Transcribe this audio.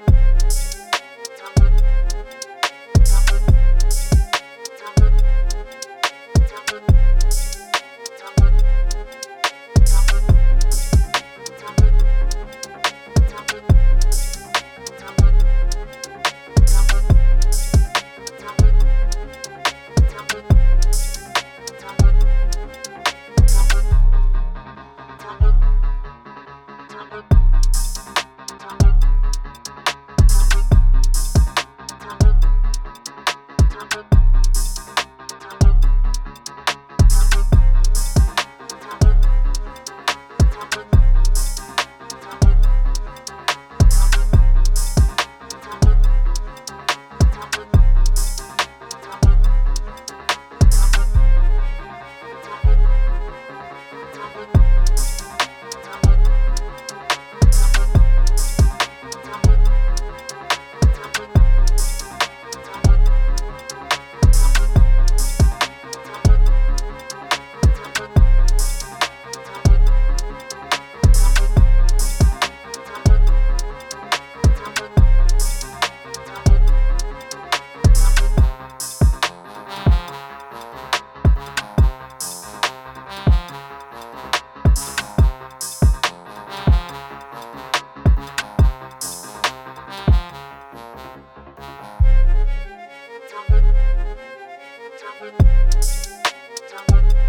you. Thank you.